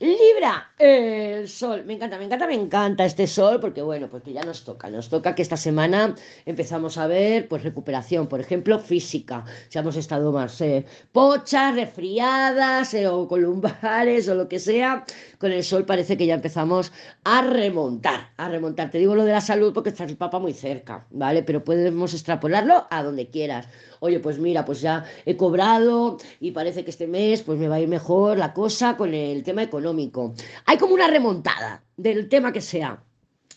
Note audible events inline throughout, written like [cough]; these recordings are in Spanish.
Libra, el sol, me encanta, me encanta, me encanta este sol porque bueno, porque ya nos toca, nos toca que esta semana empezamos a ver pues recuperación, por ejemplo, física, si hemos estado más eh, pochas, resfriadas eh, o columbares o lo que sea, con el sol parece que ya empezamos a remontar, a remontar. Te digo lo de la salud porque está el Papa muy cerca, ¿vale? Pero podemos extrapolarlo a donde quieras. Oye, pues mira, pues ya he cobrado y parece que este mes pues me va a ir mejor la cosa con el tema económico. Hay como una remontada del tema que sea,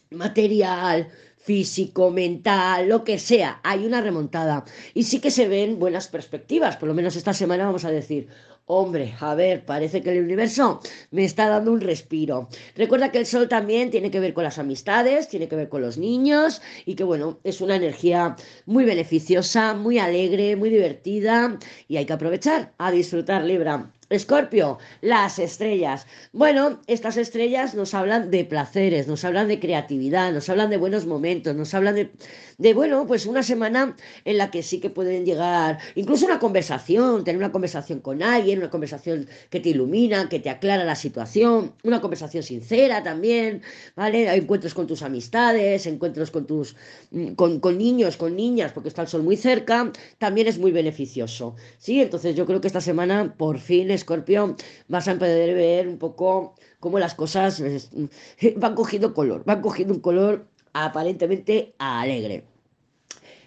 material, físico, mental, lo que sea, hay una remontada. Y sí que se ven buenas perspectivas, por lo menos esta semana vamos a decir, Hombre, a ver, parece que el universo me está dando un respiro. Recuerda que el sol también tiene que ver con las amistades, tiene que ver con los niños y que bueno, es una energía muy beneficiosa, muy alegre, muy divertida y hay que aprovechar a disfrutar Libra. Escorpio, las estrellas. Bueno, estas estrellas nos hablan de placeres, nos hablan de creatividad, nos hablan de buenos momentos, nos hablan de, de, bueno, pues una semana en la que sí que pueden llegar, incluso una conversación, tener una conversación con alguien, una conversación que te ilumina, que te aclara la situación, una conversación sincera también, ¿vale? Encuentros con tus amistades, encuentros con tus, mm, con, con niños, con niñas, porque está el sol muy cerca, también es muy beneficioso, ¿sí? Entonces yo creo que esta semana por fin es Escorpio, vas a poder ver un poco cómo las cosas [laughs] van cogiendo color, van cogiendo un color aparentemente alegre.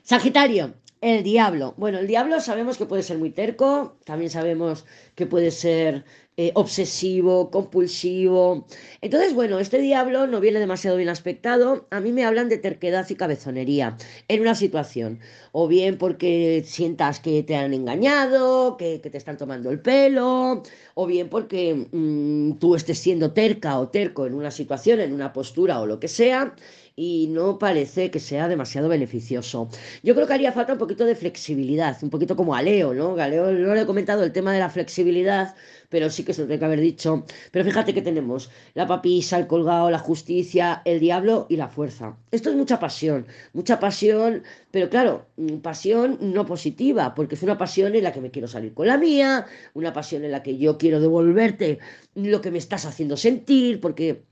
Sagitario, el diablo. Bueno, el diablo sabemos que puede ser muy terco, también sabemos que puede ser eh, obsesivo, compulsivo. Entonces, bueno, este diablo no viene demasiado bien aspectado. A mí me hablan de terquedad y cabezonería en una situación. O bien porque sientas que te han engañado, que, te están tomando el pelo, o bien porque mm, tú estés siendo terca o terco en una situación, en una postura o lo que sea y no parece que sea demasiado beneficioso. Yo creo que haría falta un poquito de flexibilidad, un poquito como a Leo, ¿no? A Leo no le he comentado el tema de la flexibilidad, pero sí que se lo tengo que haber dicho. Pero fíjate que tenemos la papisa, el colgado, la justicia, el diablo y la fuerza. Esto es mucha pasión, mucha pasión, pero claro, mm, pasión no positiva, porque es una pasión en la que me quiero salir con la mía, una pasión en la que yo quiero devolverte lo que me estás haciendo sentir, porque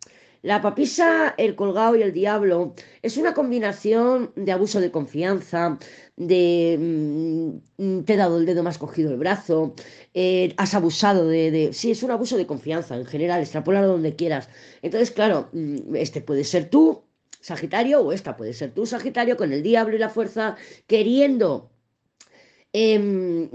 la papisa, el colgado y el diablo es una combinación de abuso de confianza, de mm, te he dado el dedo, más cogido el brazo, eh, has abusado de, Sí, es un abuso de confianza en general, extrapolalo donde quieras. Entonces, claro, mm, este puede ser tú, Sagitario, o esta puede ser tú, Sagitario, con el diablo y la fuerza, queriendo Em,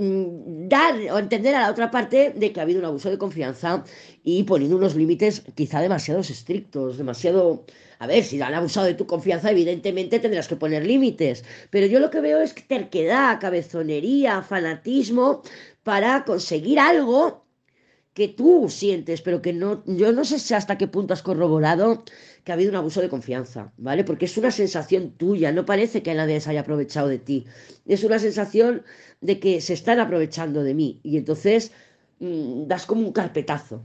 dar o entender a la otra parte de que ha habido un abuso de confianza y poniendo unos límites quizá demasiado estrictos, demasiado... A ver, si han abusado de tu confianza, evidentemente tendrás que poner límites. Pero yo lo que veo es terquedad, cabezonería, fanatismo para conseguir algo que tú sientes, pero que no, yo no sé si hasta qué punto has corroborado que ha habido un abuso de confianza, ¿vale? Porque es una sensación tuya, no parece que nadie se haya aprovechado de ti. Es una sensación de que se están aprovechando de mí y entonces mm, das como un carpetazo.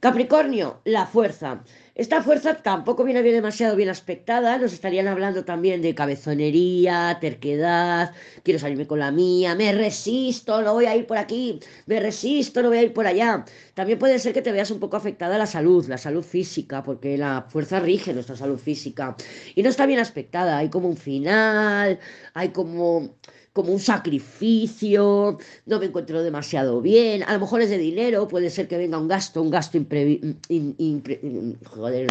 Capricornio, la fuerza. Esta fuerza tampoco viene bien demasiado bien aspectada, nos estarían hablando también de cabezonería, terquedad, quiero salirme con la mía, me resisto, no voy a ir por aquí, me resisto, no voy a ir por allá. También puede ser que te veas un poco afectada la salud, la salud física, porque la fuerza rige nuestra salud física. Y no está bien aspectada, hay como un final, hay como como un sacrificio, no me encuentro demasiado bien, a lo mejor es de dinero, puede ser que venga un gasto, un gasto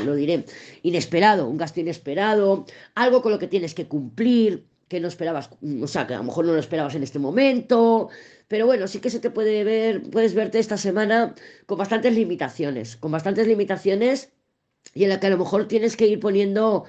lo diré, inesperado, un gasto inesperado, algo con lo que tienes que cumplir, que no esperabas, o sea, que a lo mejor no lo esperabas en este momento, pero bueno, sí que se te puede ver, puedes verte esta semana con bastantes limitaciones, con bastantes limitaciones y en la que a lo mejor tienes que ir poniendo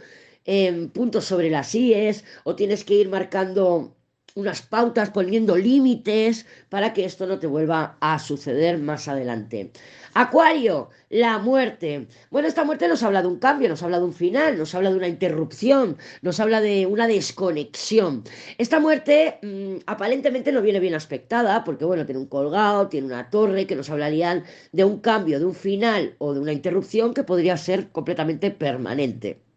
eh, puntos sobre las IES o tienes que ir marcando unas pautas, poniendo límites para que esto no te vuelva a suceder más adelante. Acuario, la muerte. Bueno, esta muerte nos habla de un cambio, nos habla de un final, nos habla de una interrupción, nos habla de una desconexión. Esta muerte mm, aparentemente no viene bien aspectada porque, bueno, tiene un colgado, tiene una torre que nos hablarían de un cambio, de un final o de una interrupción que podría ser completamente permanente.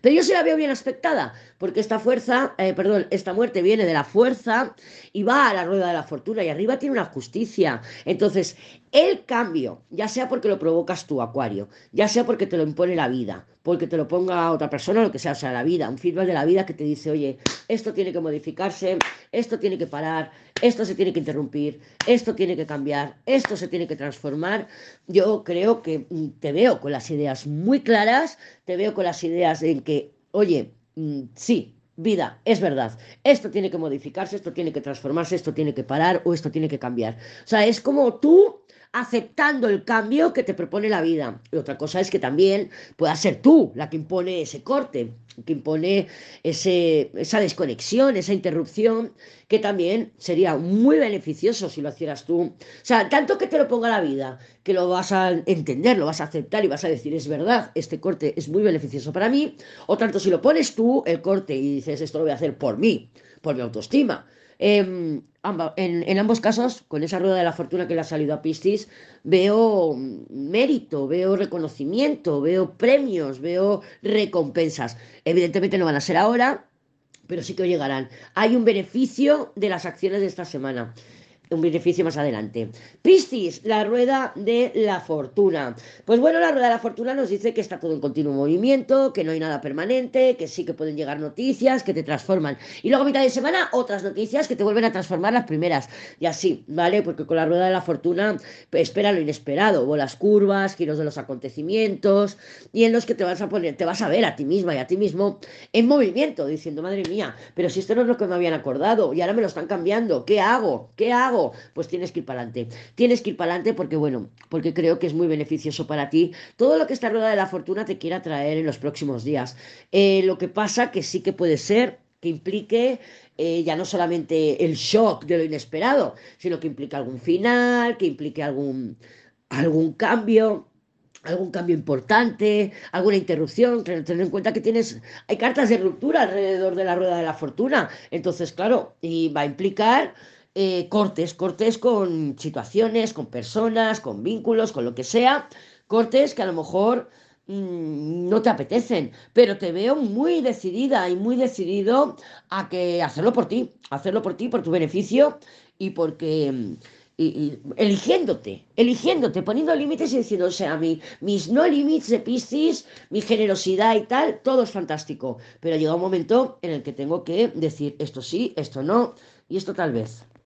Pero yo sí la veo bien aspectada, porque esta fuerza, eh, perdón, esta muerte viene de la fuerza y va a la rueda de la fortuna y arriba tiene una justicia. Entonces, el cambio, ya sea porque lo provocas tú, Acuario, ya sea porque te lo impone la vida, porque te lo ponga otra persona, lo que sea, o sea, la vida, un feedback de la vida que te dice, oye, esto tiene que modificarse, esto tiene que parar, esto se tiene que interrumpir, esto tiene que cambiar, esto se tiene que transformar. Yo creo que mm, te veo con las ideas muy claras, te veo con las ideas en que, oye, mm, sí, vida, es verdad, esto tiene que modificarse, esto tiene que transformarse, esto tiene que parar o esto tiene que cambiar. O sea, es como tú aceptando el cambio que te propone la vida. Y otra cosa es que también puedas ser tú la que impone ese corte, que impone ese, esa desconexión, esa interrupción, que también sería muy beneficioso si lo hicieras tú. O sea, tanto que te lo ponga la vida, que lo vas a entender, lo vas a aceptar y vas a decir, es verdad, este corte es muy beneficioso para mí, o tanto si lo pones tú, el corte, y dices, esto lo voy a hacer por mí, por mi autoestima Em, en, ambos casos, con esa rueda de la fortuna que le ha salido a Piscis, veo mérito, veo reconocimiento, veo premios, veo recompensas. Evidentemente no van a ser ahora, pero sí que llegarán. Hay un beneficio de las acciones de esta semana un beneficio más adelante. Piscis, la rueda de la fortuna. Pues bueno, la rueda de la fortuna nos dice que está todo en continuo movimiento, que no hay nada permanente, que sí que pueden llegar noticias que te transforman. Y luego a mitad de semana otras noticias que te vuelven a transformar las primeras. Y así, ¿vale? Porque con la rueda de la fortuna espera lo inesperado, bolas curvas, giros de los acontecimientos y en los que te vas a poner, te vas a ver a ti misma y a ti mismo en movimiento, diciendo, madre mía, pero si esto no es lo que me habían acordado y ahora me lo están cambiando, ¿qué hago? ¿Qué hago? Pues tienes que ir para adelante. Tienes que ir para adelante porque, bueno, porque creo que es muy beneficioso para ti todo lo que esta rueda de la fortuna te quiera traer en los próximos días. Eh, lo que pasa que sí que puede ser que implique eh, ya no solamente el shock de lo inesperado, sino que implique algún final, que implique algún, algún cambio algún cambio importante, alguna interrupción, tener en cuenta que tienes, hay cartas de ruptura alrededor de la rueda de la fortuna, entonces claro, y va a implicar eh, cortes, cortes con situaciones, con personas, con vínculos, con lo que sea, cortes que a lo mejor mm, no te apetecen, pero te veo muy decidida y muy decidido a que hacerlo por ti, hacerlo por ti, por tu beneficio y porque... Mm, eligiéndote, eligiéndote, poniendo límites y diciendo, o sea, mi, mis no límites de Piscis, mi generosidad y tal, todo es fantástico. Pero llega un momento en el que tengo que decir esto sí, esto no y esto tal vez.